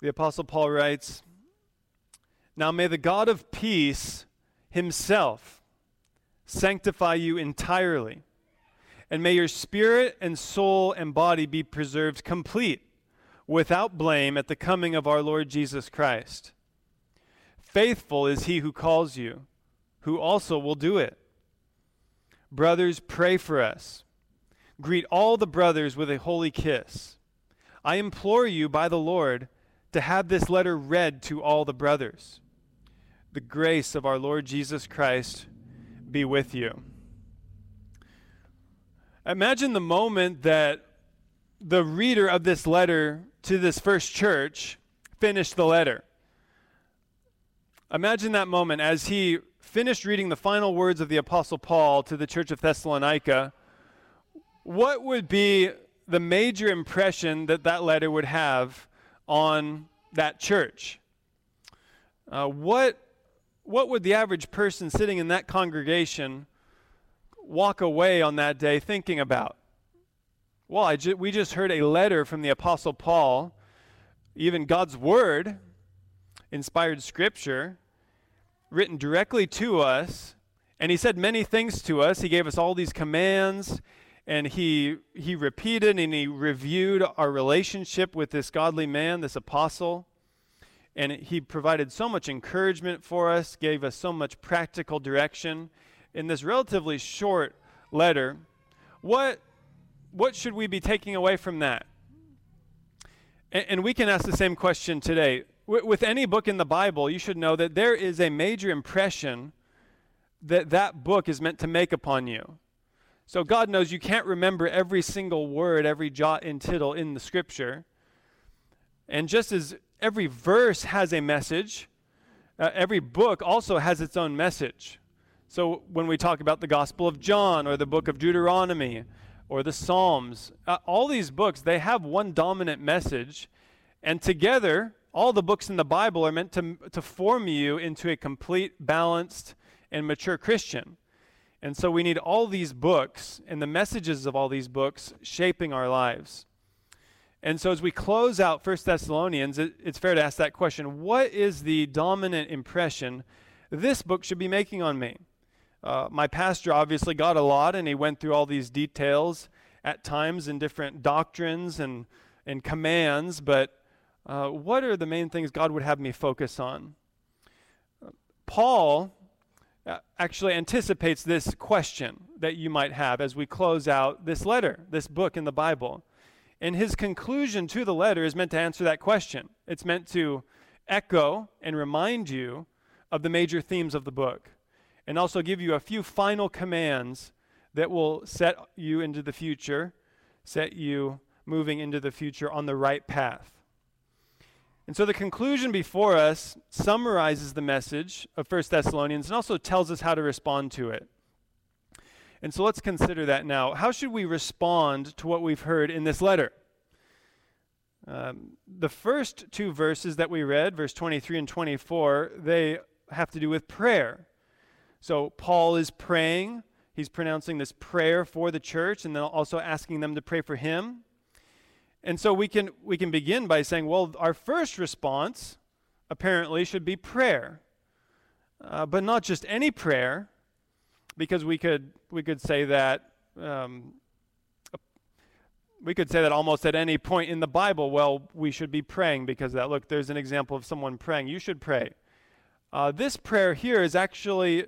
the Apostle Paul writes Now may the God of peace himself sanctify you entirely, and may your spirit and soul and body be preserved complete, without blame, at the coming of our Lord Jesus Christ. Faithful is he who calls you, who also will do it. Brothers, pray for us. Greet all the brothers with a holy kiss. I implore you by the Lord to have this letter read to all the brothers. The grace of our Lord Jesus Christ be with you. Imagine the moment that the reader of this letter to this first church finished the letter. Imagine that moment as he finished reading the final words of the Apostle Paul to the church of Thessalonica. What would be the major impression that that letter would have on that church? Uh, what, what would the average person sitting in that congregation walk away on that day thinking about? Well, ju- we just heard a letter from the Apostle Paul, even God's Word, inspired Scripture written directly to us, and he said many things to us. He gave us all these commands, and he he repeated and he reviewed our relationship with this godly man, this apostle. And he provided so much encouragement for us, gave us so much practical direction in this relatively short letter. What what should we be taking away from that? And, and we can ask the same question today with any book in the Bible, you should know that there is a major impression that that book is meant to make upon you. So God knows you can't remember every single word, every jot and tittle in the scripture. And just as every verse has a message, uh, every book also has its own message. So when we talk about the Gospel of John or the book of Deuteronomy or the Psalms, uh, all these books, they have one dominant message. And together, all the books in the Bible are meant to, to form you into a complete, balanced, and mature Christian. And so we need all these books and the messages of all these books shaping our lives. And so as we close out 1 Thessalonians, it, it's fair to ask that question what is the dominant impression this book should be making on me? Uh, my pastor obviously got a lot, and he went through all these details at times in different doctrines and, and commands, but uh, what are the main things God would have me focus on? Paul uh, Uh, actually anticipates this question that you might have as we close out this letter, this book in the Bible. And his conclusion to the letter is meant to answer that question. It's meant to echo and remind you of the major themes of the book, and also give you a few final commands that will set you into the future, set you moving into the future on the right path. And so the conclusion before us summarizes the message of 1 Thessalonians and also tells us how to respond to it. And so let's consider that now. How should we respond to what we've heard in this letter? Um, the first two verses that we read, verse 23 and 24, they have to do with prayer. So Paul is praying. He's pronouncing this prayer for the church and then also asking them to pray for him. And so we can, we can begin by saying, well, our first response apparently should be prayer. Uh, but not just any prayer, because we could, we could say that. Um, we could say that almost at any point in the Bible, well, we should be praying because that. Look, there's an example of someone praying. You should pray. Uh, this prayer here is actually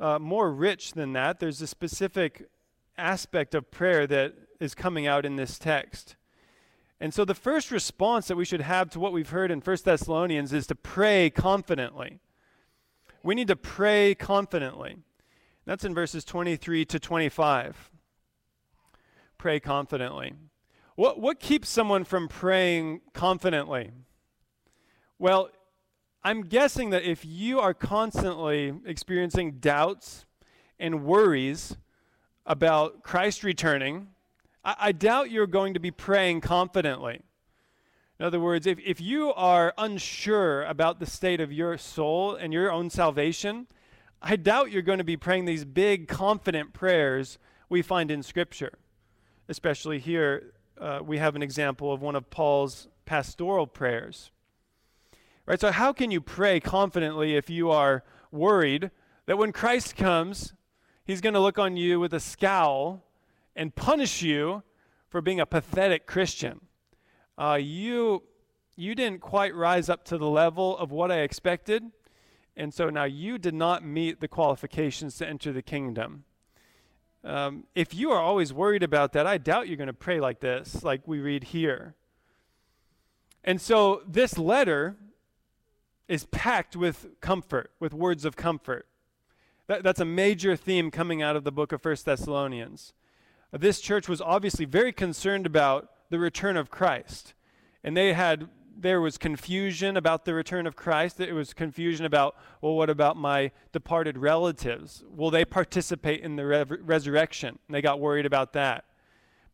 uh, more rich than that. There's a specific aspect of prayer that is coming out in this text. And so the first response that we should have to what we've heard in 1 Thessalonians is to pray confidently. We need to pray confidently. That's in verses 23 to 25. Pray confidently. What, what keeps someone from praying confidently? Well, I'm guessing that if you are constantly experiencing doubts and worries about Christ returning, I, I doubt you're going to be praying confidently. In other words, if, if you are unsure about the state of your soul and your own salvation, I doubt you're going to be praying these big, confident prayers we find in Scripture. Especially here, uh, we have an example of one of Paul's pastoral prayers. Right? So, how can you pray confidently if you are worried that when Christ comes, he's going to look on you with a scowl and punish you for being a pathetic Christian? Uh, you, you didn't quite rise up to the level of what I expected, and so now you did not meet the qualifications to enter the kingdom. Um, if you are always worried about that, I doubt you're going to pray like this, like we read here. And so this letter is packed with comfort, with words of comfort. That, that's a major theme coming out of the book of First Thessalonians. This church was obviously very concerned about the return of Christ. And they had there was confusion about the return of Christ. It was confusion about, well, what about my departed relatives? Will they participate in the re- resurrection? And they got worried about that.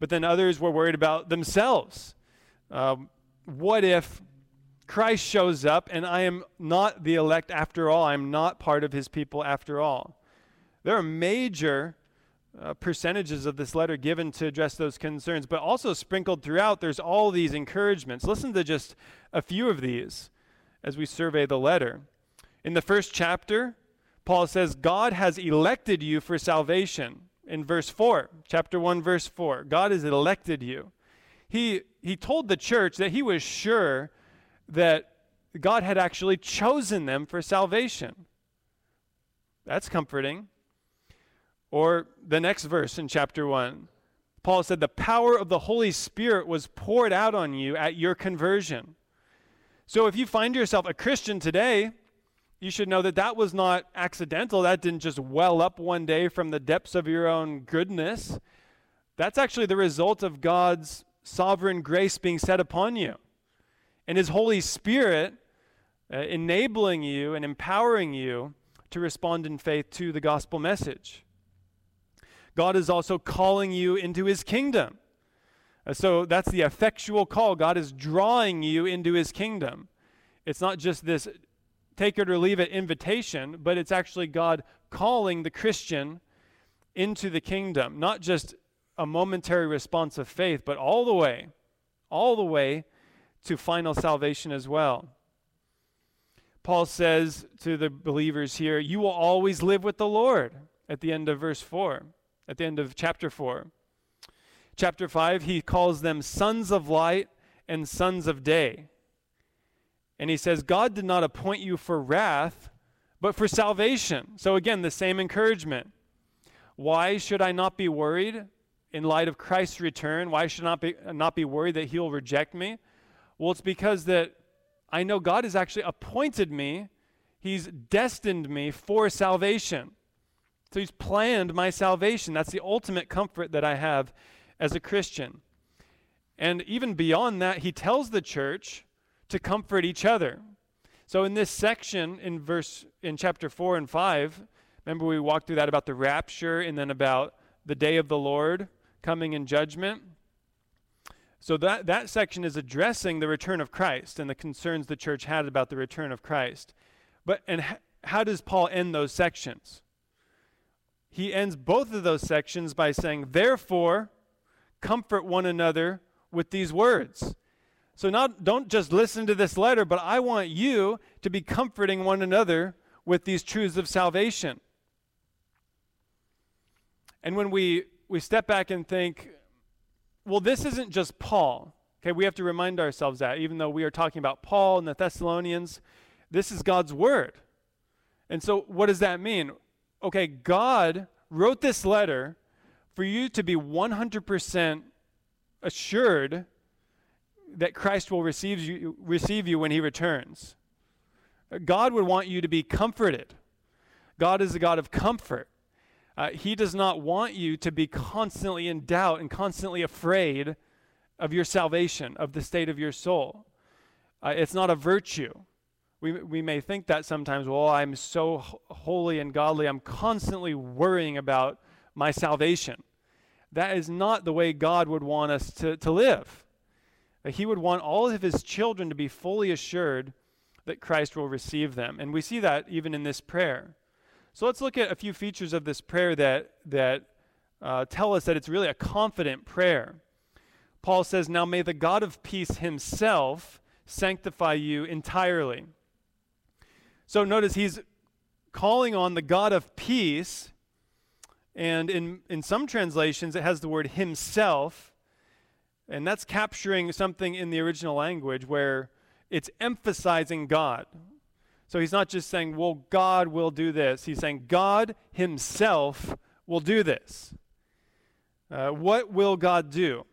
But then others were worried about themselves. Um, what if Christ shows up and I am not the elect after all. I'm not part of his people after all. There are major uh, percentages of this letter given to address those concerns, but also sprinkled throughout, there's all these encouragements. Listen to just a few of these as we survey the letter. In the first chapter, Paul says, God has elected you for salvation. In verse 4, chapter 1, verse 4, God has elected you. He, he told the church that he was sure that God had actually chosen them for salvation. That's comforting. Or the next verse in chapter 1. Paul said, The power of the Holy Spirit was poured out on you at your conversion. So if you find yourself a Christian today, you should know that that was not accidental. That didn't just well up one day from the depths of your own goodness. That's actually the result of God's sovereign grace being set upon you and His Holy Spirit uh, enabling you and empowering you to respond in faith to the gospel message. God is also calling you into His kingdom. Uh, so that's the effectual call. God is drawing you into His kingdom. It's not just this take it or leave it invitation, but it's actually God calling the Christian into the kingdom, not just a momentary response of faith, but all the way, all the way to final salvation as well. Paul says to the believers here, You will always live with the Lord at the end of verse 4, at the end of chapter 4. Chapter 5, he calls them sons of light and sons of day. And he says, God did not appoint you for wrath, but for salvation. So again, the same encouragement. Why should I not be worried in light of Christ's return? Why should I not be, not be worried that he'll reject me? Well, it's because that I know God has actually appointed me, He's destined me for salvation. So He's planned my salvation. That's the ultimate comfort that I have as a Christian. And even beyond that, He tells the church to comfort each other. So in this section in verse in chapter 4 and 5, remember we walked through that about the rapture and then about the day of the Lord coming in judgment. So that, that section is addressing the return of Christ and the concerns the church had about the return of Christ. But and how does Paul end those sections? He ends both of those sections by saying, "Therefore, comfort one another with these words." So not don't just listen to this letter, but I want you to be comforting one another with these truths of salvation. And when we we step back and think, well, this isn't just Paul. Okay, we have to remind ourselves that even though we are talking about Paul and the Thessalonians, this is God's word. And so, what does that mean? Okay, God wrote this letter for you to be 100% assured that Christ will receive you, receive you when he returns. God would want you to be comforted. God is a God of comfort. Uh, he does not want you to be constantly in doubt and constantly afraid of your salvation, of the state of your soul. Uh, it's not a virtue. We, we may think that sometimes, well, I'm so holy and godly, I'm constantly worrying about my salvation. That is not the way God would want us to, to live. Uh, he would want all of his children to be fully assured that Christ will receive them. And we see that even in this prayer. So let's look at a few features of this prayer that, that uh, tell us that it's really a confident prayer. Paul says, Now may the God of peace himself sanctify you entirely. So notice he's calling on the God of peace, and in, in some translations it has the word himself, and that's capturing something in the original language where it's emphasizing God. So he's not just saying, well, God will do this. He's saying, God himself will do this. Uh, what will God do?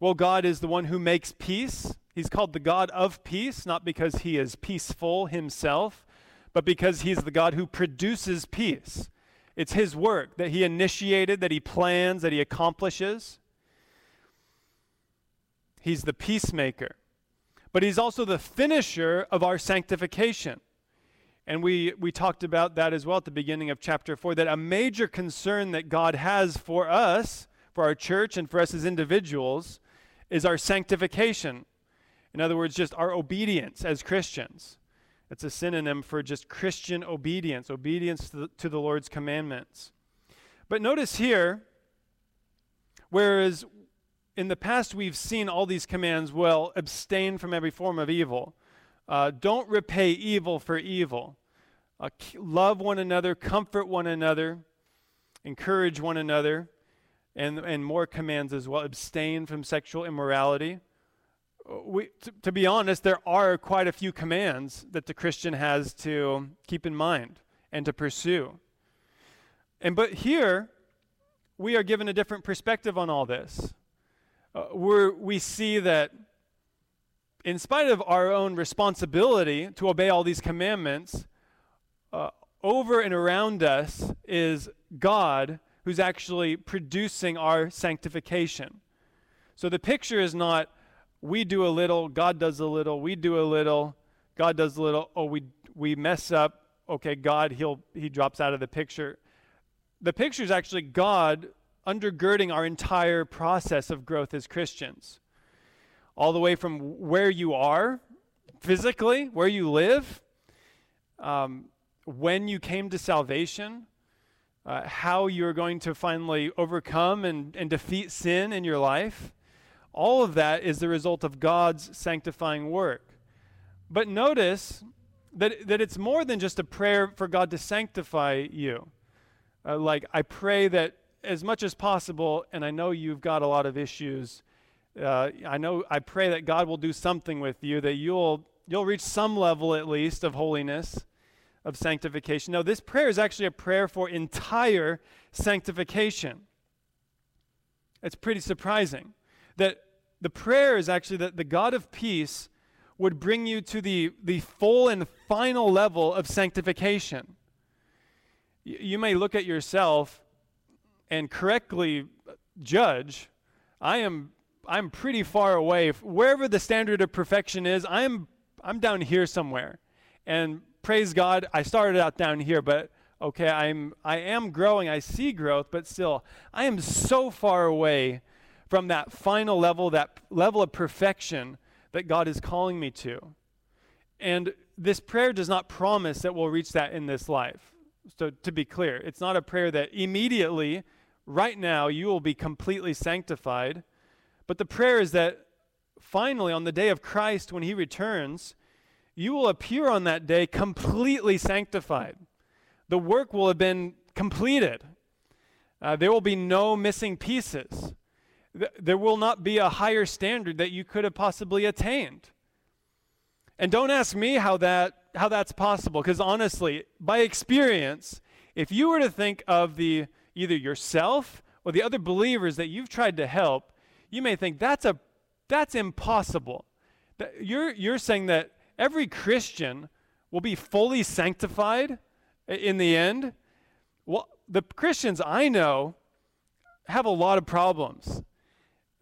Well, God is the one who makes peace. He's called the God of peace, not because he is peaceful himself, but because he's the God who produces peace. It's his work that he initiated, that he plans, that he accomplishes. He's the peacemaker. But he's also the finisher of our sanctification. And we, we talked about that as well at the beginning of chapter 4 that a major concern that God has for us, for our church, and for us as individuals is our sanctification. In other words, just our obedience as Christians. It's a synonym for just Christian obedience, obedience to the, to the Lord's commandments. But notice here, whereas in the past we've seen all these commands well, abstain from every form of evil, uh, don't repay evil for evil, uh, love one another, comfort one another, encourage one another, and, and more commands as well. Abstain from sexual immorality we, to, to, be honest, there are quite a few commands that the Christian has to keep in mind and to pursue. And but here, we are given a different perspective on all this. Uh, we we see that in spite of our own responsibility to obey all these commandments, uh, over and around us is God who's actually producing our sanctification. So the picture is not we do a little, God does a little, we do a little, God does a little, oh, we, we mess up, okay, God, he'll, he drops out of the picture. The picture is actually God undergirding our entire process of growth as Christians. All the way from where you are physically, where you live, um, when you came to salvation, uh, how you're going to finally overcome and, and defeat sin in your life all of that is the result of God's sanctifying work. But notice that, that it's more than just a prayer for God to sanctify you. Uh, like, I pray that as much as possible, and I know you've got a lot of issues. Uh, I know I pray that God will do something with you, that you'll you'll reach some level at least of holiness, of sanctification. No, this prayer is actually a prayer for entire sanctification. It's pretty surprising that the prayer is actually that the God of peace would bring you to the, the full and final level of sanctification. Y- you may look at yourself and correctly judge. I am I'm pretty far away. Wherever the standard of perfection is, I'm I'm down here somewhere. And praise God, I started out down here, but okay, I'm I am growing. I see growth, but still, I am so far away from that final level, that level of perfection that God is calling me to. And this prayer does not promise that we'll reach that in this life. So, to be clear, it's not a prayer that immediately, right now, you will be completely sanctified. But the prayer is that finally, on the day of Christ, when he returns, you will appear on that day completely sanctified. The work will have been completed. Uh, there will be no missing pieces there will not be a higher standard that you could have possibly attained. And don't ask me how that how that's possible because honestly, by experience, if you were to think of the either yourself or the other believers that you've tried to help, you may think that's a that's impossible. That You're you're saying that every Christian will be fully sanctified in the end. Well, the Christians I know have a lot of problems.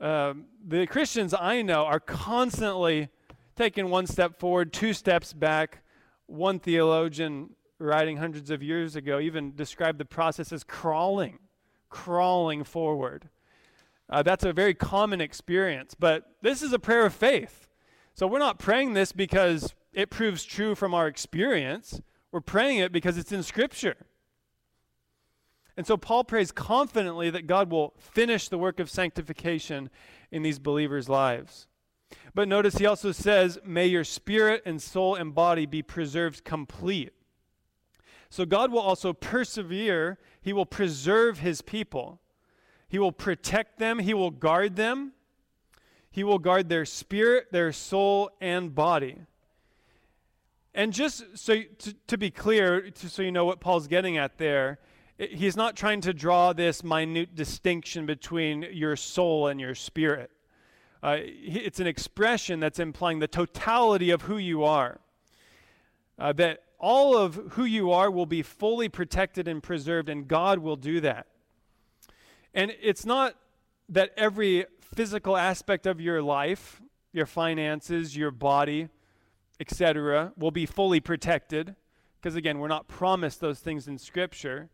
Um, the Christians I know are constantly taking one step forward, two steps back. One theologian writing hundreds of years ago even described the process as crawling, crawling forward. Uh, that's a very common experience, but this is a prayer of faith. So we're not praying this because it proves true from our experience. We're praying it because it's in Scripture. And so Paul prays confidently that God will finish the work of sanctification in these believers' lives. But notice he also says, May your spirit and soul and body be preserved complete. So God will also persevere, He will preserve His people. He will protect them, He will guard them, He will guard their spirit, their soul, and body. And just so to, to be clear, so you know what Paul's getting at there, he's not trying to draw this minute distinction between your soul and your spirit. Uh, it's an expression that's implying the totality of who you are. Uh, that all of who you are will be fully protected and preserved, and God will do that. And it's not that every physical aspect of your life, your finances, your body, etc., will be fully protected. Because again, we're not promised those things in Scripture.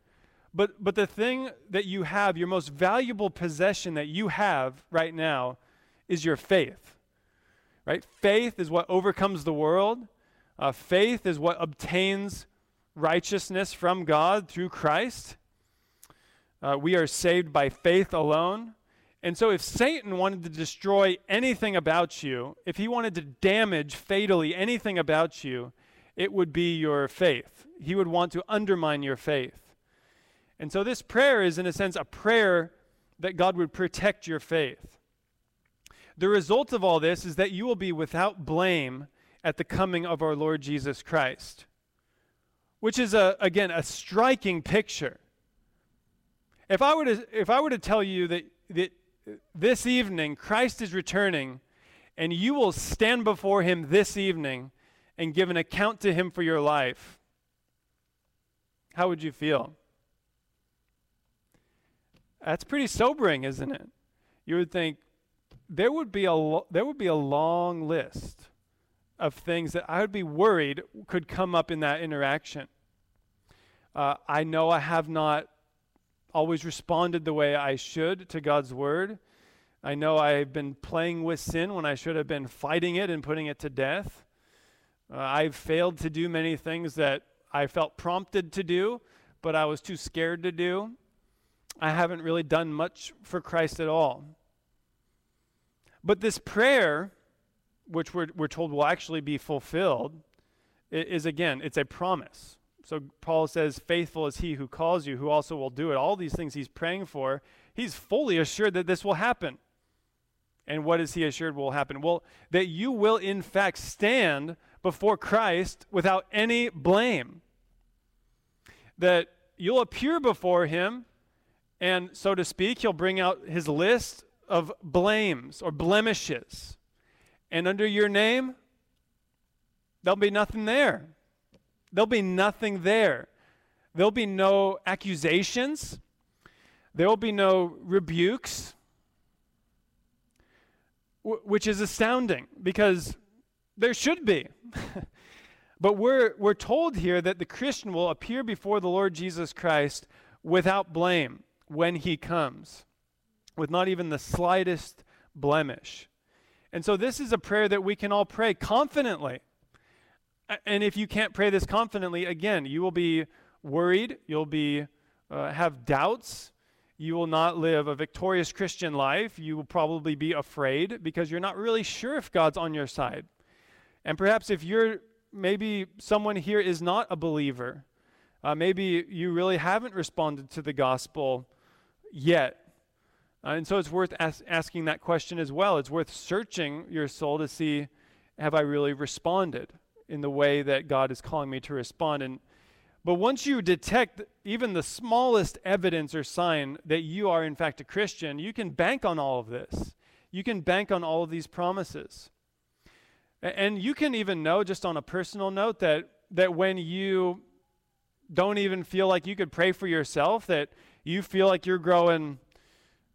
But, but the thing that you have, your most valuable possession that you have right now, is your faith. Right? Faith is what overcomes the world. Uh, faith is what obtains righteousness from God through Christ. Uh, we are saved by faith alone. And so, if Satan wanted to destroy anything about you, if he wanted to damage fatally anything about you, it would be your faith. He would want to undermine your faith. And so, this prayer is, in a sense, a prayer that God would protect your faith. The result of all this is that you will be without blame at the coming of our Lord Jesus Christ, which is, a, again, a striking picture. If I were to, if I were to tell you that, that this evening, Christ is returning, and you will stand before him this evening and give an account to him for your life. How would you feel? That's pretty sobering, isn't it? You would think there would be a lo- there would be a long list of things that I would be worried could come up in that interaction. Uh, I know I have not always responded the way I should to God's word. I know I've been playing with sin when I should have been fighting it and putting it to death. Uh, I've failed to do many things that I felt prompted to do, but I was too scared to do. I haven't really done much for Christ at all. But this prayer, which we're, we're told will actually be fulfilled, is again, it's a promise. So Paul says, Faithful is he who calls you, who also will do it. All these things he's praying for, he's fully assured that this will happen. And what is he assured will happen? Well, that you will in fact stand before Christ without any blame. That you'll appear before him, and so to speak, he'll bring out his list of blames or blemishes. And under your name, there'll be nothing there. There'll be nothing there. There'll be no accusations. There will be no rebukes, w- which is astounding because there should be. but we're, we're told here that the Christian will appear before the Lord Jesus Christ without blame when he comes, with not even the slightest blemish. And so, this is a prayer that we can all pray confidently and if you can't pray this confidently, again, you will be worried, you'll be uh, have doubts, you will not live a victorious Christian life. You will probably be afraid because you're not really sure if God's on your side. And perhaps if you're maybe someone here is not a believer, uh, maybe you really haven't responded to the gospel yet. Uh, and so it's worth as- asking that question as well. It's worth searching your soul to see have I really responded? in the way that God is calling me to respond. And but once you detect even the smallest evidence or sign that you are in fact a Christian, you can bank on all of this. You can bank on all of these promises. And you can even know, just on a personal note, that, that when you don't even feel like you could pray for yourself, that you feel like you're growing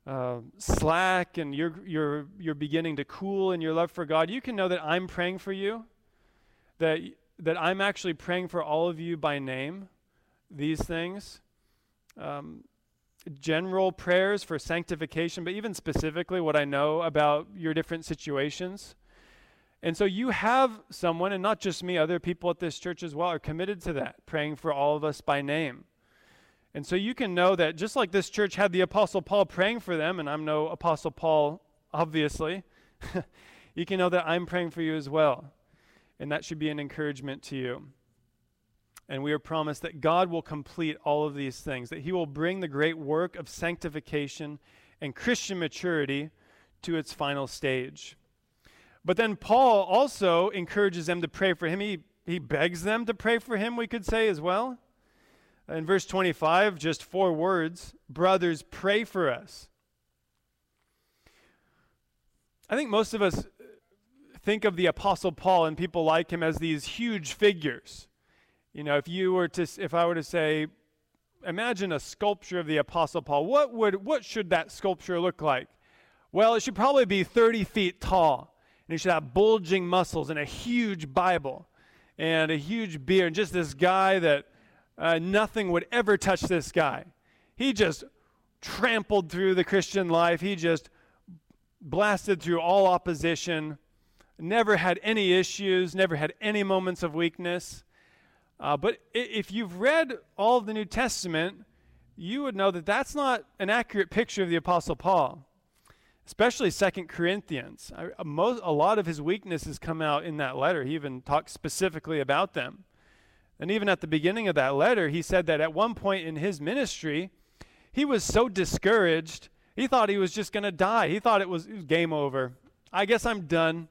uh, slack and you're, you're, you're beginning to cool in your love for God, you can know that I'm praying for you that, that I'm actually praying for all of you by name, these things. Um, general prayers for sanctification, but even specifically what I know about your different situations. And so you have someone, and not just me, other people at this church as well are committed to that, praying for all of us by name. And so you can know that just like this church had the Apostle Paul praying for them, and I'm no Apostle Paul, obviously, you can know that I'm praying for you as well and that should be an encouragement to you. And we are promised that God will complete all of these things, that He will bring the great work of sanctification and Christian maturity to its final stage. But then Paul also encourages them to pray for him. He, he begs them to pray for him, we could say as well. In verse 25, just four words Brothers, pray for us. I think most of us think of the Apostle Paul and people like him as these huge figures. You know, if you were to, if I were to say, imagine a sculpture of the Apostle Paul, what would, what should that sculpture look like? Well, it should probably be 30 feet tall, and he should have bulging muscles and a huge Bible and a huge beard, and just this guy that uh, nothing would ever touch this guy. He just trampled through the Christian life. He just blasted through all opposition, never had any issues, never had any moments of weakness. Uh, but if you've read all of the New Testament, you would know that that's not an accurate picture of the Apostle Paul, especially Second Corinthians. A lot of his weaknesses come out in that letter. He even talks specifically about them. And even at the beginning of that letter, he said that at one point in his ministry, he was so discouraged, he thought he was just going to die. He thought it was, it was, game over. I guess I'm done.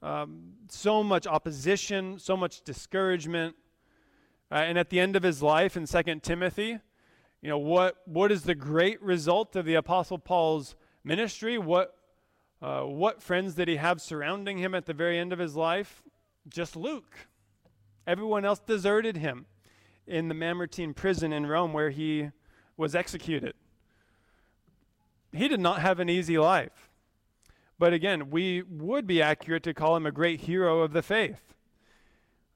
Um, so much opposition, so much discouragement. Uh, and at the end of his life in 2 Timothy, you know, what, what is the great result of the Apostle Paul's ministry? What, uh, what friends did he have surrounding him at the very end of his life? Just Luke. Everyone else deserted him in the Mamertine prison in Rome where he was executed. He did not have an easy life. But again, we would be accurate to call him a great hero of the faith.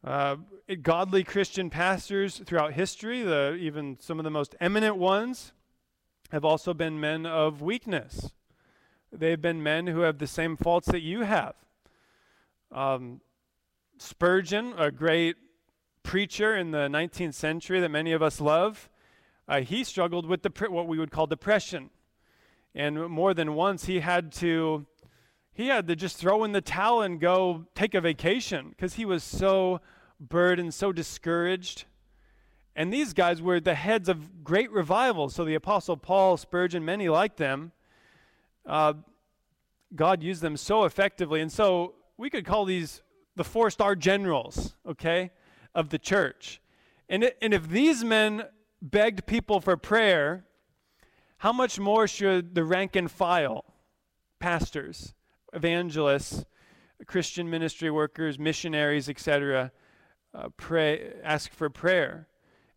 Uh, godly Christian pastors throughout history, the, even some of the most eminent ones, have also been men of weakness. They've been men who have the same faults that you have. Um, Spurgeon, a great preacher in the 19th century that many of us love, uh, he struggled with the, what we would call depression. And more than once, he had to he had to just throw in the towel and go take a vacation because he was so burdened, so discouraged. And these guys were the heads of great revivals. So the Apostle Paul, Spurgeon, many like them, uh, God used them so effectively. And so we could call these the four star generals, okay, of the church. And, it, and if these men begged people for prayer, how much more should the rank and file pastors evangelists, Christian ministry workers, missionaries, etc., uh, pray, ask for prayer.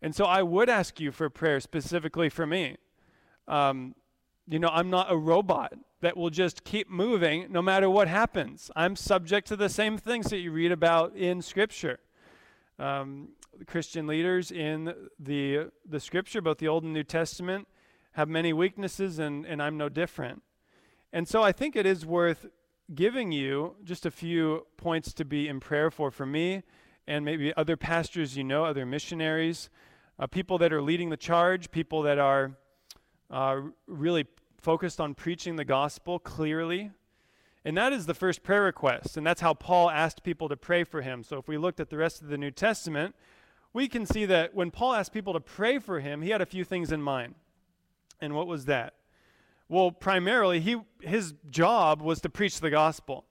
And so I would ask you for prayer specifically for me. Um, you know, I'm not a robot that will just keep moving no matter what happens. I'm subject to the same things that you read about in Scripture. Um, Christian leaders in the, the Scripture, both the Old and New Testament, have many weaknesses, and, and I'm no different. And so I think it is worth giving you just a few points to be in prayer for for me and maybe other pastors you know, other missionaries, uh, people that are leading the charge, people that are uh, really focused on preaching the gospel clearly. And that is the first prayer request. And that's how Paul asked people to pray for him. So if we looked at the rest of the New Testament, we can see that when Paul asked people to pray for him, he had a few things in mind. And what was that? Well, primarily, he, his job was to preach the gospel.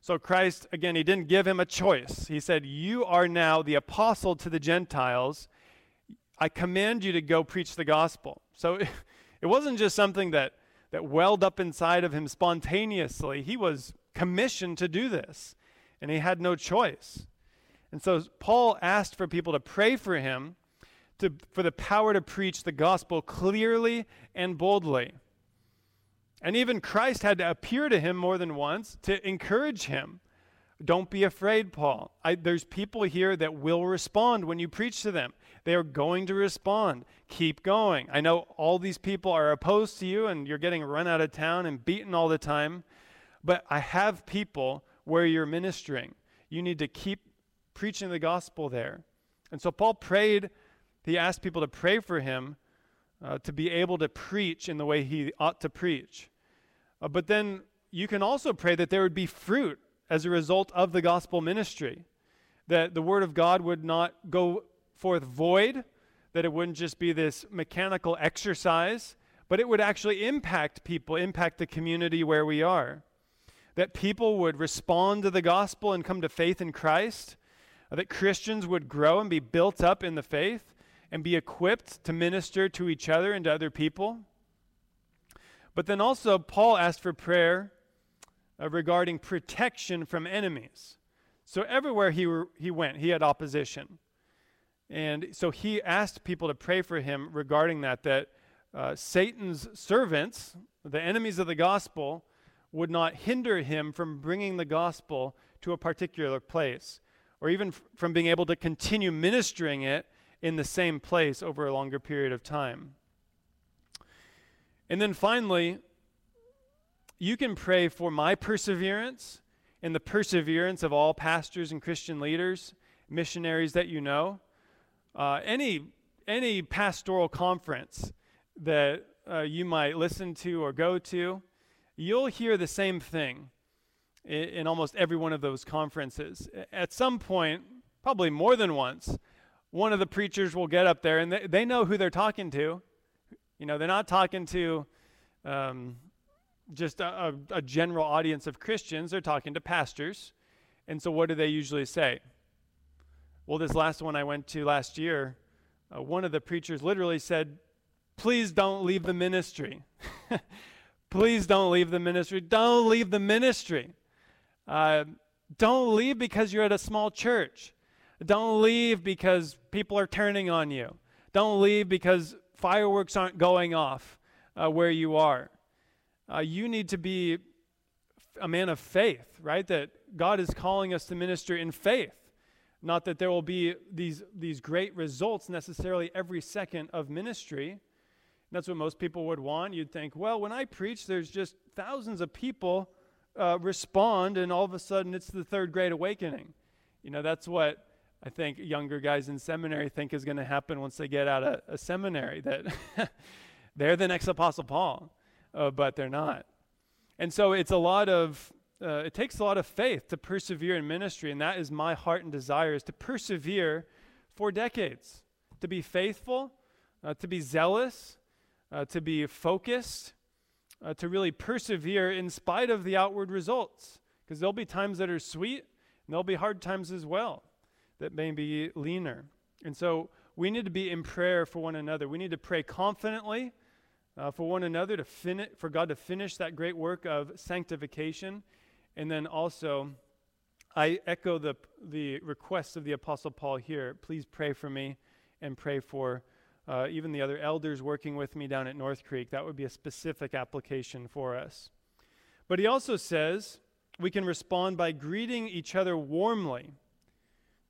So Christ, again, he didn't give him a choice. He said, You are now the apostle to the Gentiles. I command you to go preach the gospel. So it wasn't just something that, that welled up inside of him spontaneously. He was commissioned to do this, and he had no choice. And so Paul asked for people to pray for him to, for the power to preach the gospel clearly and boldly. And even Christ had to appear to him more than once to encourage him. Don't be afraid, Paul. I, there's people here that will respond when you preach to them. They are going to respond. Keep going. I know all these people are opposed to you and you're getting run out of town and beaten all the time, but I have people where you're ministering. You need to keep preaching the gospel there. And so Paul prayed, he asked people to pray for him uh, to be able to preach in the way he ought to preach. Uh, but then you can also pray that there would be fruit as a result of the gospel ministry, that the word of God would not go forth void, that it wouldn't just be this mechanical exercise, but it would actually impact people, impact the community where we are. That people would respond to the gospel and come to faith in Christ, that Christians would grow and be built up in the faith and be equipped to minister to each other and to other people. But then also, Paul asked for prayer uh, regarding protection from enemies. So everywhere he, were, he went, he had opposition. And so he asked people to pray for him regarding that, that uh, Satan's servants, the enemies of the gospel, would not hinder him from bringing the gospel to a particular place, or even f- from being able to continue ministering it in the same place over a longer period of time. And then finally, you can pray for my perseverance and the perseverance of all pastors and Christian leaders, missionaries that you know. Uh, any, any pastoral conference that uh, you might listen to or go to, you'll hear the same thing in, in almost every one of those conferences. At some point, probably more than once, one of the preachers will get up there and they, they know who they're talking to. You know, they're not talking to um, just a, a, a general audience of Christians, they're talking to pastors. And so, what do they usually say? Well, this last one I went to last year, uh, one of the preachers literally said, Please don't leave the ministry. Please don't leave the ministry. Don't leave the ministry. Uh, don't leave because you're at a small church. Don't leave because people are turning on you. Don't leave because fireworks aren't going off uh, where you are. Uh, you need to be a man of faith, right? That God is calling us to minister in faith. Not that there will be these, these great results necessarily every second of ministry. That's what most people would want. You'd think, well, when I preach, there's just thousands of people uh, respond, and all of a sudden it's the third great awakening. You know, that's what I think younger guys in seminary think is going to happen once they get out of a seminary, that they're the next Apostle Paul, uh, but they're not. And so it's a lot of, uh, it takes a lot of faith to persevere in ministry, and that is my heart and desire is to persevere for decades, to be faithful, uh, to be zealous, uh, to be focused, uh, to really persevere in spite of the outward results. Because there'll be times that are sweet, and there'll be hard times as well that may be leaner. And so we need to be in prayer for one another. We need to pray confidently uh, for one another to fin- for God to finish that great work of sanctification. And then also, I echo the, the requests of the Apostle Paul here. Please pray for me and pray for uh, even the other elders working with me down at North Creek. That would be a specific application for us. But he also says we can respond by greeting each other warmly.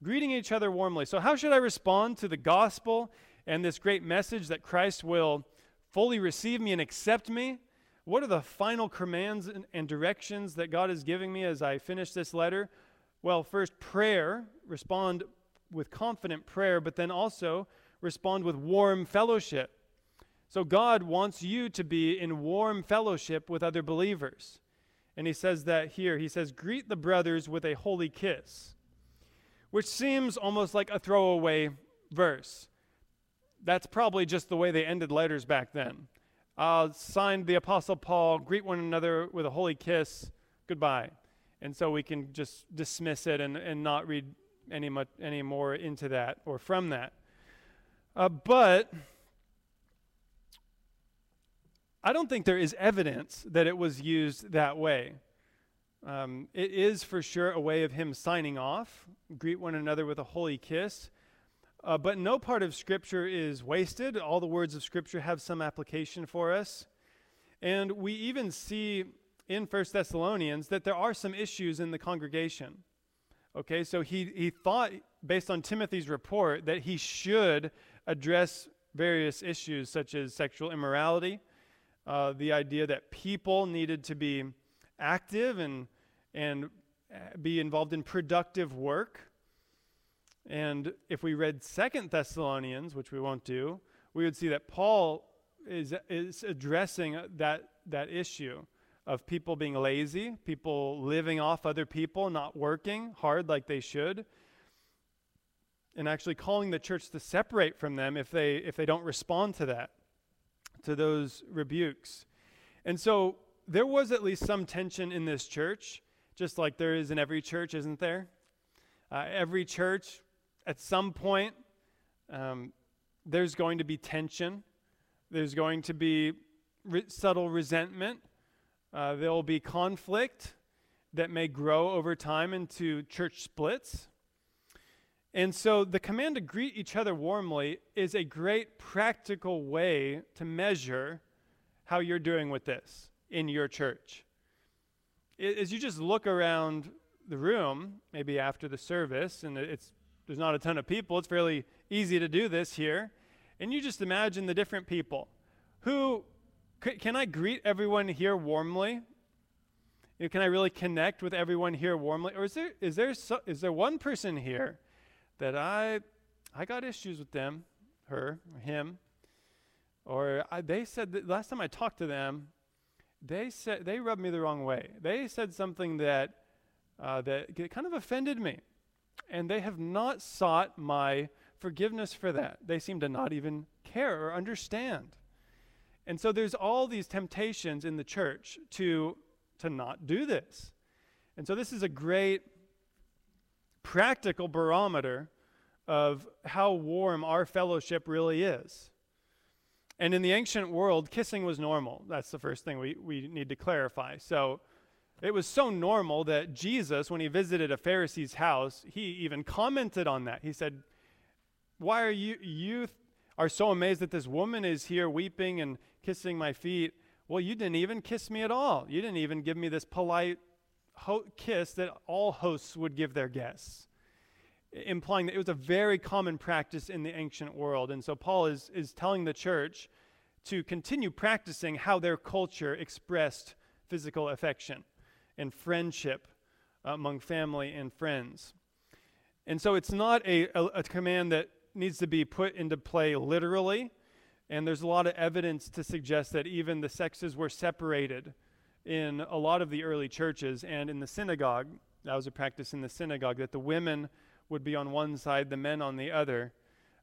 Greeting each other warmly. So, how should I respond to the gospel and this great message that Christ will fully receive me and accept me? What are the final commands and, and directions that God is giving me as I finish this letter? Well, first, prayer. Respond with confident prayer, but then also respond with warm fellowship. So God wants you to be in warm fellowship with other believers. And he says that here. He says, Greet the brothers with a holy kiss, which seems almost like a throwaway verse. That's probably just the way they ended letters back then. Uh, signed the Apostle Paul, greet one another with a holy kiss, goodbye. And so we can just dismiss it and, and not read any, much, any more into that or from that. Uh, but I don't think there is evidence that it was used that way. Um, it is for sure a way of him signing off, greet one another with a holy kiss. Uh, but no part of Scripture is wasted. All the words of Scripture have some application for us. And we even see in First Thessalonians that there are some issues in the congregation. Okay, so he, he thought, based on Timothy's report, that he should address various issues such as sexual immorality, uh, the idea that people needed to be active and, and be involved in productive work. And if we read Second Thessalonians, which we won't do, we would see that Paul is, is addressing that, that issue of people being lazy, people living off other people, not working hard like they should. and actually calling the church to separate from them if they if they don't respond to that to those rebukes and so there was at least some tension in this church just like there is in every church isn't there uh, every church at some point um, there's going to be tension. There's going to be re- subtle resentment. Uh, there will be conflict that may grow over time into church splits. And so the command to greet each other warmly is a great practical way to measure how you're doing with this in your church. As you just look around the room, maybe after the service, and it's there's not a ton of people, it's fairly easy to do this here, and you just imagine the different people who can I greet everyone here warmly? Can I really connect with everyone here warmly? Or is there, is there, so, is there one person here that I I got issues with them, her, or him, or I, they said that last time I talked to them, they said they rubbed me the wrong way. They said something that uh, that kind of offended me, and they have not sought my forgiveness for that. They seem to not even care or understand. And so there's all these temptations in the church to to not do this. And so this is a great practical barometer of how warm our fellowship really is. And in the ancient world, kissing was normal. That's the first thing we, we need to clarify. So it was so normal that Jesus, when he visited a Pharisee's house, he even commented on that. He said, Why are you, you are so amazed that this woman is here weeping and kissing my feet? Well, you didn't even kiss me at all. You didn't even give me this polite ho- kiss that all hosts would give their guests, implying that it was a very common practice in the ancient world. And so Paul is, is telling the church to continue practicing how their culture expressed physical affection and friendship among family and friends. And so it's not a, a, a command that needs to be put into play literally. And there's a lot of evidence to suggest that even the sexes were separated in a lot of the early churches and in the synagogue. That was a practice in the synagogue that the women would be on one side, the men on the other,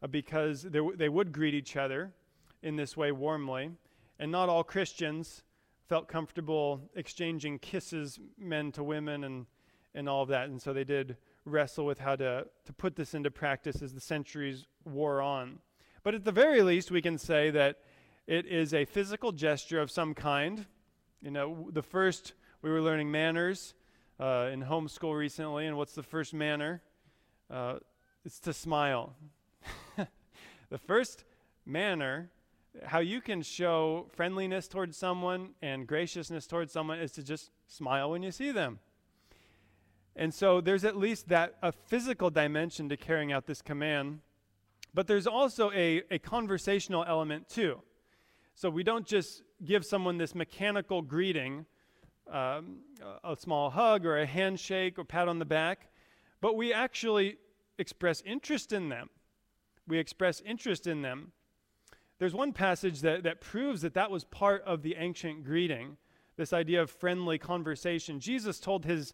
uh, because they, w- they would greet each other in this way warmly. And not all Christians felt comfortable exchanging kisses, men to women, and, and all of that. And so they did wrestle with how to, to put this into practice as the centuries wore on. But at the very least, we can say that it is a physical gesture of some kind you know, the first, we were learning manners uh, in homeschool recently, and what's the first manner? Uh, it's to smile. the first manner, how you can show friendliness towards someone and graciousness towards someone is to just smile when you see them. And so there's at least that a physical dimension to carrying out this command, but there's also a, a conversational element too. So we don't just give someone this mechanical greeting, um, a small hug or a handshake or pat on the back, but we actually express interest in them. We express interest in them. There's one passage that, that proves that that was part of the ancient greeting, this idea of friendly conversation. Jesus told his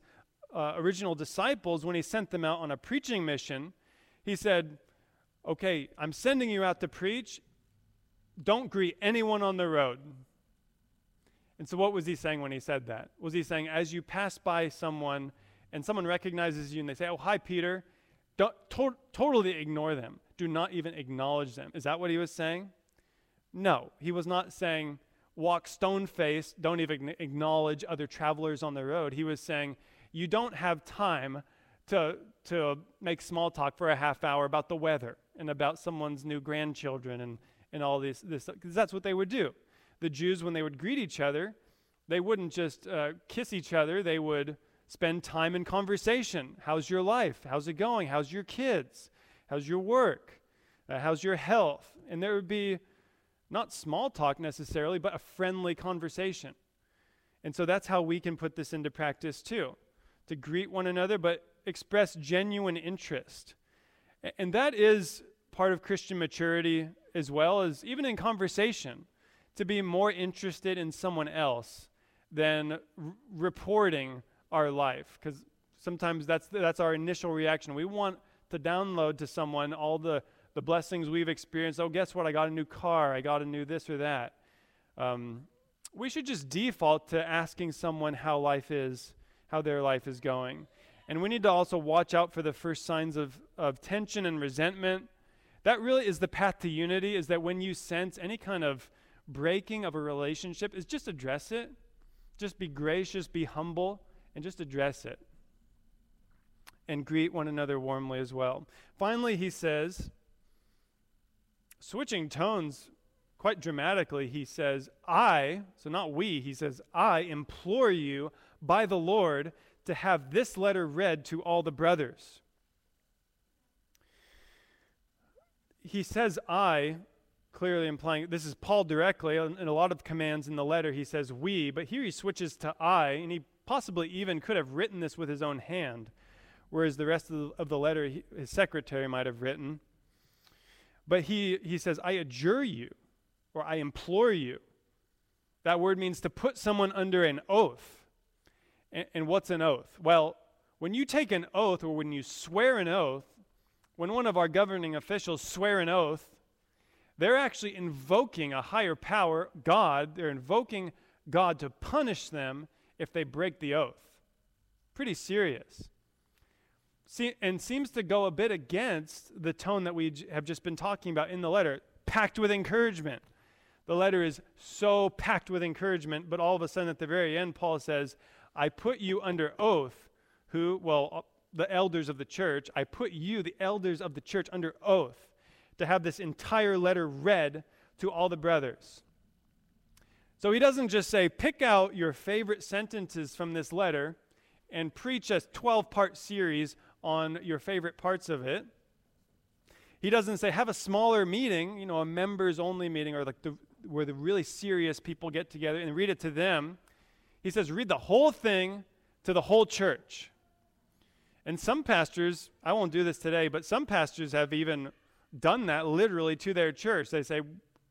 uh, original disciples when he sent them out on a preaching mission, he said, Okay, I'm sending you out to preach, don't greet anyone on the road. And so, what was he saying when he said that? Was he saying, as you pass by someone and someone recognizes you and they say, Oh, hi, Peter, don't, to- totally ignore them. Do not even acknowledge them. Is that what he was saying? No, he was not saying, walk stone faced, don't even acknowledge other travelers on the road. He was saying, you don't have time to, to make small talk for a half hour about the weather and about someone's new grandchildren and and all this, this because that's what they would do. The Jews, when they would greet each other, they wouldn't just uh, kiss each other, they would spend time in conversation. How's your life? How's it going? How's your kids? How's your work? Uh, how's your health? And there would be not small talk necessarily, but a friendly conversation. And so that's how we can put this into practice too to greet one another, but express genuine interest. And that is part of Christian maturity as well as even in conversation to be more interested in someone else than r- reporting our life because sometimes that's that's our initial reaction we want to download to someone all the, the blessings we've experienced. Oh, guess what? I got a new car. I got a new this or that. Um, we should just default to asking someone how life is, how their life is going. And we need to also watch out for the first signs of, of tension and resentment. That really is the path to unity, is that when you sense any kind of breaking of a relationship, is just address it. Just be gracious, be humble, and just address it. And greet one another warmly as well. Finally, he says, switching tones quite dramatically, he says, I, so not we, he says, I implore you by the Lord to have this letter read to all the brothers. He says, I, clearly implying this is Paul directly. In a lot of commands in the letter, he says we, but here he switches to I, and he possibly even could have written this with his own hand, whereas the rest of the, of the letter he, his secretary might have written. But he, he says, I adjure you, or I implore you. That word means to put someone under an oath. And, and what's an oath? Well, when you take an oath or when you swear an oath, when one of our governing officials swear an oath, they're actually invoking a higher power, God. They're invoking God to punish them if they break the oath. Pretty serious. See, and seems to go a bit against the tone that we j- have just been talking about in the letter, packed with encouragement. The letter is so packed with encouragement, but all of a sudden at the very end, Paul says, I put you under oath, who, well, uh, the elders of the church, I put you, the elders of the church, under oath to have this entire letter read to all the brothers. So he doesn't just say, pick out your favorite sentences from this letter and preach a 12 part series on your favorite parts of it. He doesn't say, have a smaller meeting, you know, a members only meeting, or like the, where the really serious people get together and read it to them. He says, read the whole thing to the whole church. And some pastors, I won't do this today, but some pastors have even done that literally to their church. They say,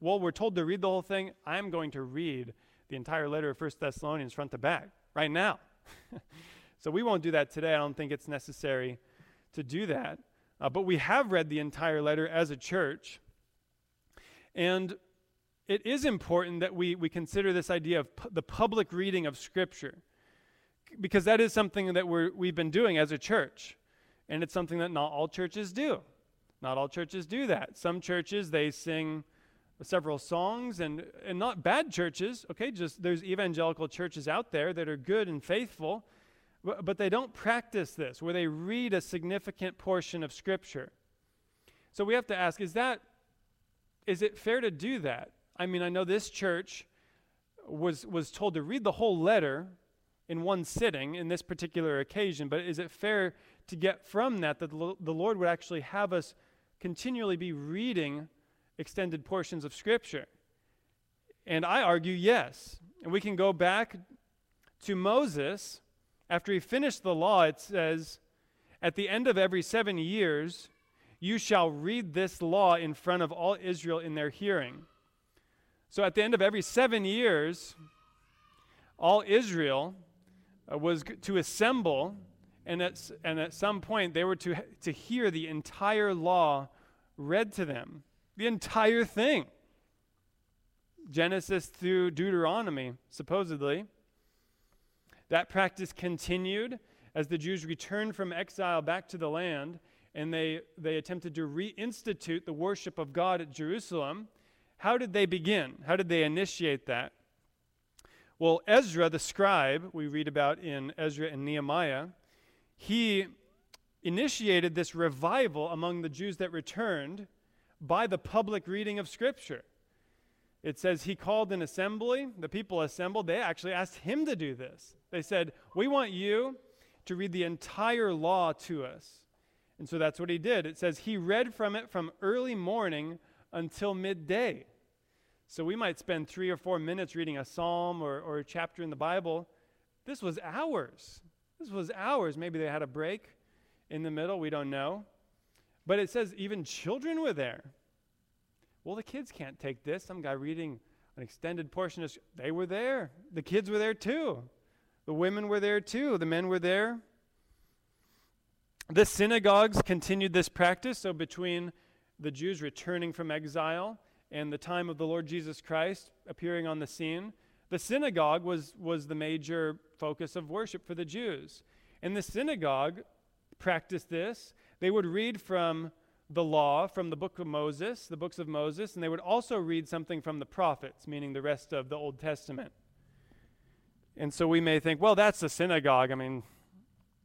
well, we're told to read the whole thing. I'm going to read the entire letter of 1 Thessalonians front to back right now. so we won't do that today. I don't think it's necessary to do that. Uh, but we have read the entire letter as a church. And it is important that we, we consider this idea of pu- the public reading of Scripture, because that is something that we're, we've been doing as a church. And it's something that not all churches do. Not all churches do that. Some churches, they sing several songs, and, and not bad churches, okay? Just there's evangelical churches out there that are good and faithful, but, they don't practice this, where they read a significant portion of Scripture. So we have to ask is that, is it fair to do that? I mean, I know this church was, was told to read the whole letter in one sitting in this particular occasion, but is it fair to get from that that the Lord would actually have us continually be reading extended portions of Scripture? And I argue yes. And we can go back to Moses. After he finished the law, it says, At the end of every seven years, you shall read this law in front of all Israel in their hearing. So at the end of every seven years, all Israel uh, was to assemble, and at, and at some point they were to, to hear the entire law read to them. The entire thing. Genesis through Deuteronomy, supposedly. That practice continued as the Jews returned from exile back to the land and they, they attempted to reinstitute the worship of God at Jerusalem. How did they begin? How did they initiate that? Well, Ezra, the scribe, we read about in Ezra and Nehemiah, he initiated this revival among the Jews that returned by the public reading of Scripture. It says he called an assembly. The people assembled. They actually asked him to do this. They said, We want you to read the entire law to us. And so that's what he did. It says he read from it from early morning until midday. So we might spend three or four minutes reading a psalm or, or a chapter in the Bible. This was hours. This was hours. Maybe they had a break in the middle. We don't know. But it says even children were there. Well, the kids can't take this. Some guy reading an extended portion of they were there. The kids were there too. The women were there too. The men were there. the synagogues continued this practice. So, between the Jews returning from exile and the time of the Lord Jesus Christ appearing on the scene, the synagogue was, was the major focus of worship for the Jews. And the synagogue practiced this. They would read from the law, from the book of Moses, the books of Moses, and they would also read something from the prophets, meaning the rest of the Old Testament. And so we may think, well, that's the synagogue. I mean,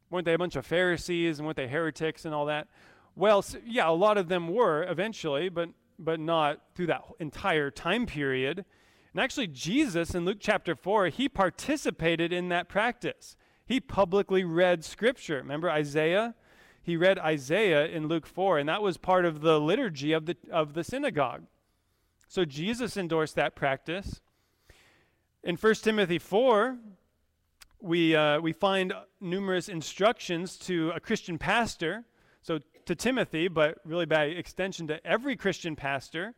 weren't they a bunch of Pharisees and weren't they heretics and all that? Well, yeah, a lot of them were eventually, but but not through that entire time period. And actually, Jesus in Luke chapter 4, he participated in that practice. He publicly read scripture. Remember Isaiah? He read Isaiah in Luke 4, and that was part of the liturgy of the, of the synagogue. So Jesus endorsed that practice. In 1 Timothy 4, we, uh, we find numerous instructions to a Christian pastor. So to Timothy, but really by extension to every Christian pastor.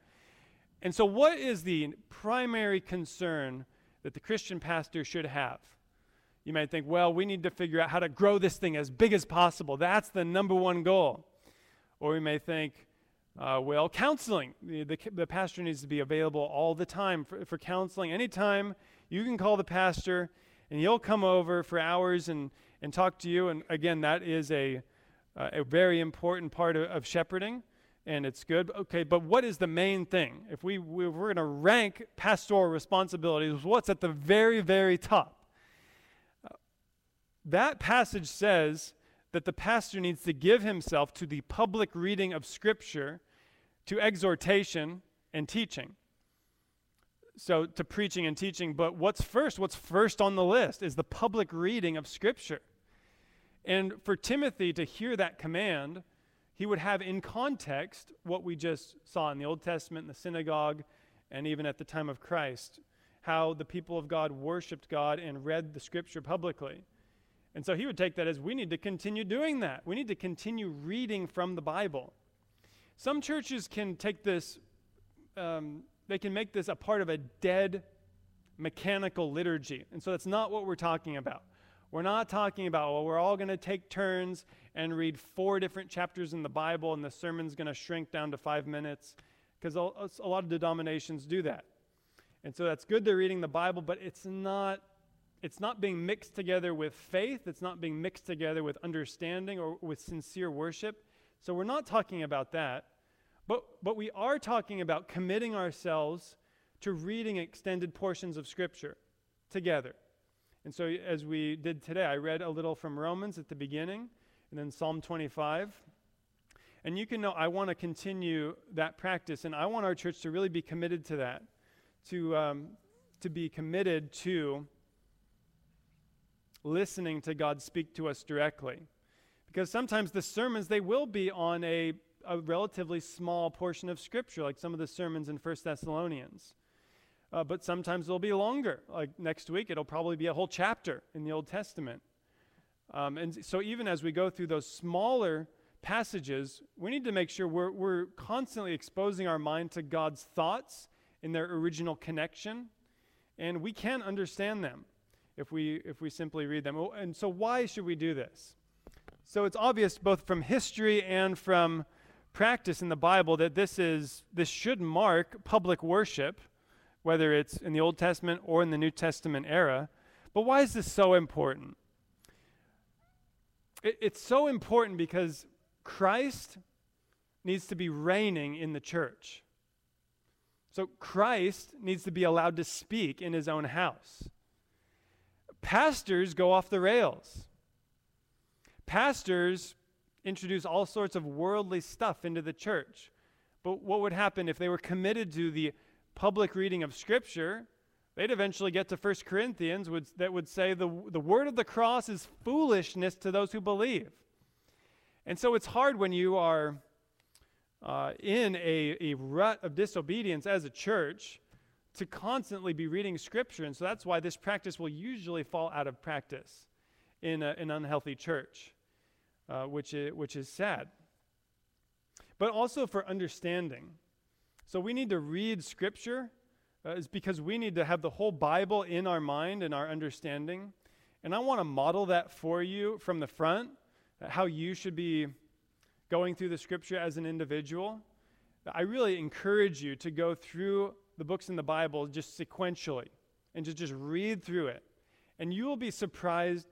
And so, what is the primary concern that the Christian pastor should have? You might think, well, we need to figure out how to grow this thing as big as possible. That's the number one goal. Or we may think, uh, well, counseling. The, the, the, pastor needs to be available all the time for, for counseling. Anytime you can call the pastor and he'll come over for hours and, and talk to you. And again, that is a, uh, a very important part of, of, shepherding, and it's good. Okay, but what is the main thing? If we, we we're going to rank pastoral responsibilities, what's at the very, very top? That passage says that the pastor needs to give himself to the public reading of Scripture, to exhortation and teaching. So, to preaching and teaching, but what's first? What's first on the list is the public reading of Scripture. And for Timothy to hear that command, he would have in context what we just saw in the Old Testament, in the synagogue, and even at the time of Christ, how the people of God worshiped God and read the scripture publicly. And so he would take that as we need to continue doing that. We need to continue reading from the Bible. Some churches can take this, um, they can make this a part of a dead mechanical liturgy. And so that's not what we're talking about. We're not talking about, well, we're all going to take turns and read four different chapters in the Bible and the sermon's going to shrink down to five minutes, because a lot of denominations do that. And so that's good they're reading the Bible, but it's not it's not being mixed together with faith, it's not being mixed together with understanding or with sincere worship. So we're not talking about that. But but we are talking about committing ourselves to reading extended portions of scripture together. And so, as we did today, I read a little from Romans at the beginning and then Psalm 25. And you can know I want to continue that practice, and I want our church to really be committed to that, to, um, to be committed to listening to God speak to us directly. Because sometimes the sermons, they will be on a, a relatively small portion of Scripture, like some of the sermons in First Thessalonians uh, but sometimes they'll be longer. Like next week, it'll probably be a whole chapter in the Old Testament. Um, and so, even as we go through those smaller passages, we need to make sure we're, we're constantly exposing our mind to God's thoughts in their original connection. And we can understand them if we, if we simply read them. Oh, and so, why should we do this? So, it's obvious both from history and from practice in the Bible that this, is, this should mark public worship whether it's in the Old Testament or in the New Testament era. But why is this so important? It, it's so important because Christ needs to be reigning in the church. So Christ needs to be allowed to speak in his own house. Pastors go off the rails. Pastors introduce all sorts of worldly stuff into the church. But what would happen if they were committed to the public reading of Scripture, they'd eventually get to 1 Corinthians would, that would say the, the word of the cross is foolishness to those who believe. And so it's hard when you are uh, in a, a rut of disobedience as a church to constantly be reading Scripture. And so that's why this practice will usually fall out of practice in a, an unhealthy church, uh, which, is, which is sad. But also for understanding. So we need to read Scripture uh, is because we need to have the whole Bible in our mind and our understanding. And I want to model that for you from the front how you should be going through the scripture as an individual, I really encourage you to go through the books in the Bible just sequentially and to just read through it. And you will be surprised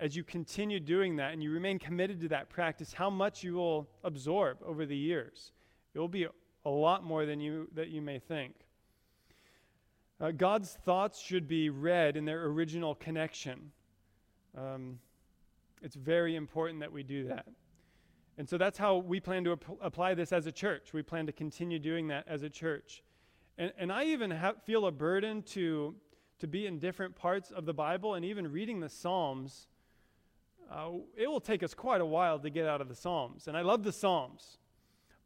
as you continue doing that and you remain committed to that practice how much you will absorb over the years. It will be a lot more than you that you may think. Uh, God's thoughts should be read in their original connection. Um, it's very important that we do that. And so that's how we plan to ap- apply this as a church. We plan to continue doing that as a church. And, and I even ha- feel a burden to, to be in different parts of the Bible and even reading the Psalms. Uh, it will take us quite a while to get out of the Psalms. And I love the Psalms.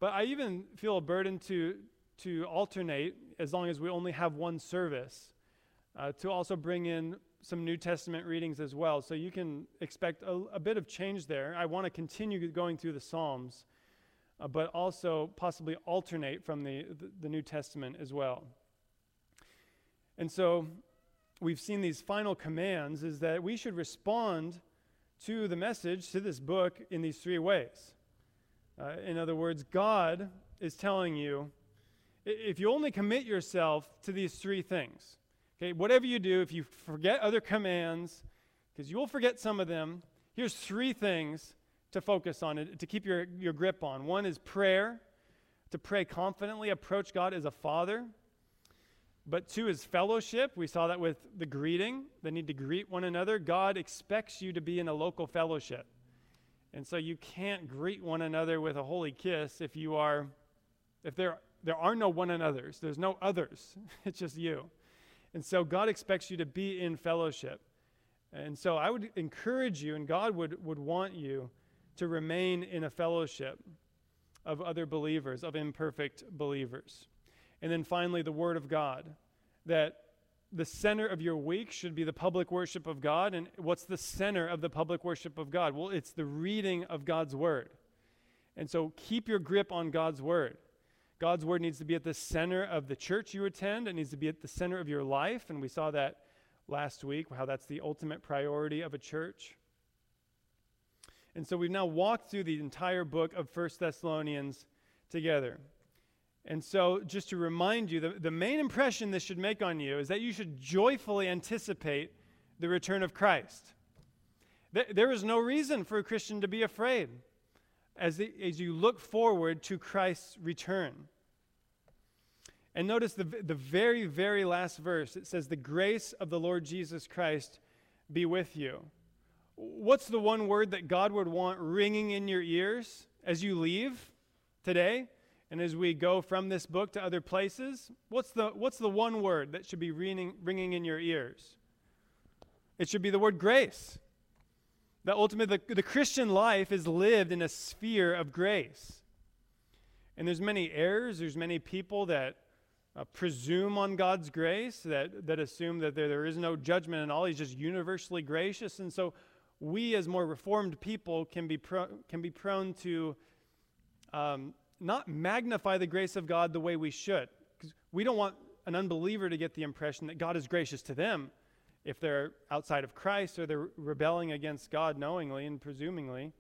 But I even feel a burden to, to alternate, as long as we only have one service, uh, to also bring in some New Testament readings as well. So you can expect a, a bit of change there. I want to continue going through the Psalms, uh, but also possibly alternate from the, the, the New Testament as well. And so we've seen these final commands is that we should respond to the message, to this book, in these three ways. Uh, in other words, God is telling you if you only commit yourself to these three things, Okay, whatever you do, if you forget other commands, because you will forget some of them, here's three things to focus on, it, to keep your, your grip on. One is prayer, to pray confidently, approach God as a father. But two is fellowship. We saw that with the greeting, the need to greet one another. God expects you to be in a local fellowship. And so you can't greet one another with a holy kiss if you are, if there, there are no one another's. There's no others. It's just you. And so God expects you to be in fellowship. And so I would encourage you, and God would, would want you to remain in a fellowship of other believers, of imperfect believers. And then finally, the Word of God, that the center of your week should be the public worship of God. And what's the center of the public worship of God? Well, it's the reading of God's Word. And so keep your grip on God's Word. God's word needs to be at the center of the church you attend. It needs to be at the center of your life. And we saw that last week, how that's the ultimate priority of a church. And so we've now walked through the entire book of First Thessalonians together. And so, just to remind you, the, the main impression this should make on you is that you should joyfully anticipate the return of Christ. There is no reason for a Christian to be afraid as, the, as you look forward to Christ's return. And notice the, the very, very last verse. It says, The grace of the Lord Jesus Christ be with you. What's the one word that God would want ringing in your ears as you leave today and as we go from this book to other places? What's the, what's the one word that should be ringing, ringing in your ears? It should be the word grace. That ultimately the, the Christian life is lived in a sphere of grace. And there's many errors, there's many people that uh, presume on God's grace, that, that assume that there, there is no judgment at all. He's just universally gracious. And so we, as more reformed people, can be, can be prone to um, not magnify the grace of God the way we should. Because we don't want an unbeliever to get the impression that God is gracious to them if they're outside of Christ or they're rebelling against God knowingly and presumingly.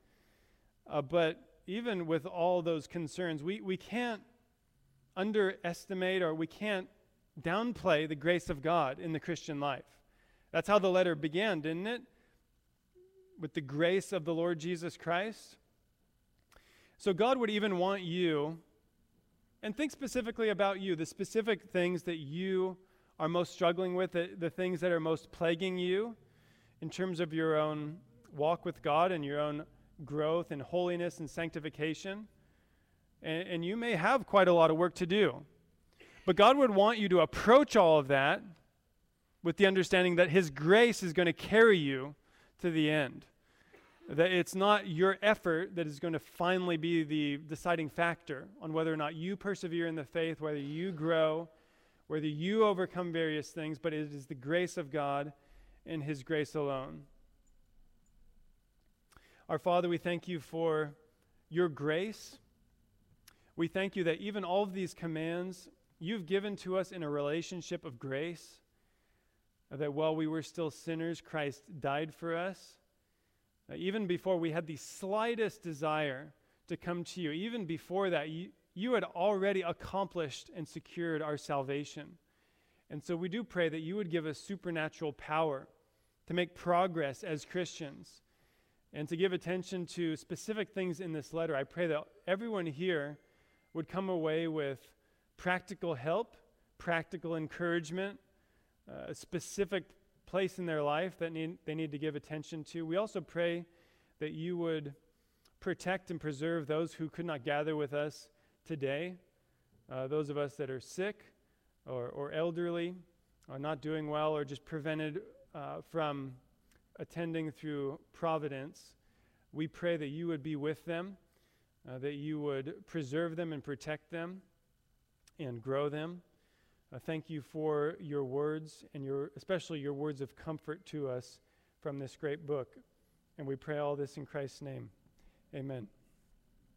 Uh, but even with all those concerns, we, we can't underestimate or we can't downplay the grace of God in the Christian life. That's how the letter began, didn't it? With the grace of the Lord Jesus Christ. So God would even want you, and think specifically about you, the specific things that you are most struggling with, the, the things that are most plaguing you in terms of your own walk with God and your own growth and holiness and sanctification and, and you may have quite a lot of work to do. But God would want you to approach all of that with the understanding that His grace is going to carry you to the end. That it's not your effort that is going to finally be the deciding factor on whether or not you persevere in the faith, whether you grow, whether you overcome various things, but it is the grace of God and His grace alone. Our Father, we thank you for your grace. We thank you that even all of these commands you've given to us in a relationship of grace, that while we were still sinners, Christ died for us, Uh, even before we had the slightest desire to come to you, even before that, you, you had already accomplished and secured our salvation. And so we do pray that you would give us supernatural power to make progress as Christians and to give attention to specific things in this letter. I pray that everyone here would come away with practical help, practical encouragement, uh, a specific place in their life that need, they need to give attention to. We also pray that you would protect and preserve those who could not gather with us today, uh, those of us that are sick or, or elderly, or not doing well, or just prevented uh, from attending through providence. We pray that you would be with them, uh, that you would preserve them and protect them and grow them. Uh, thank you for your words and your, especially your words of comfort to us from this great book. And we pray all this in Christ's name. Amen.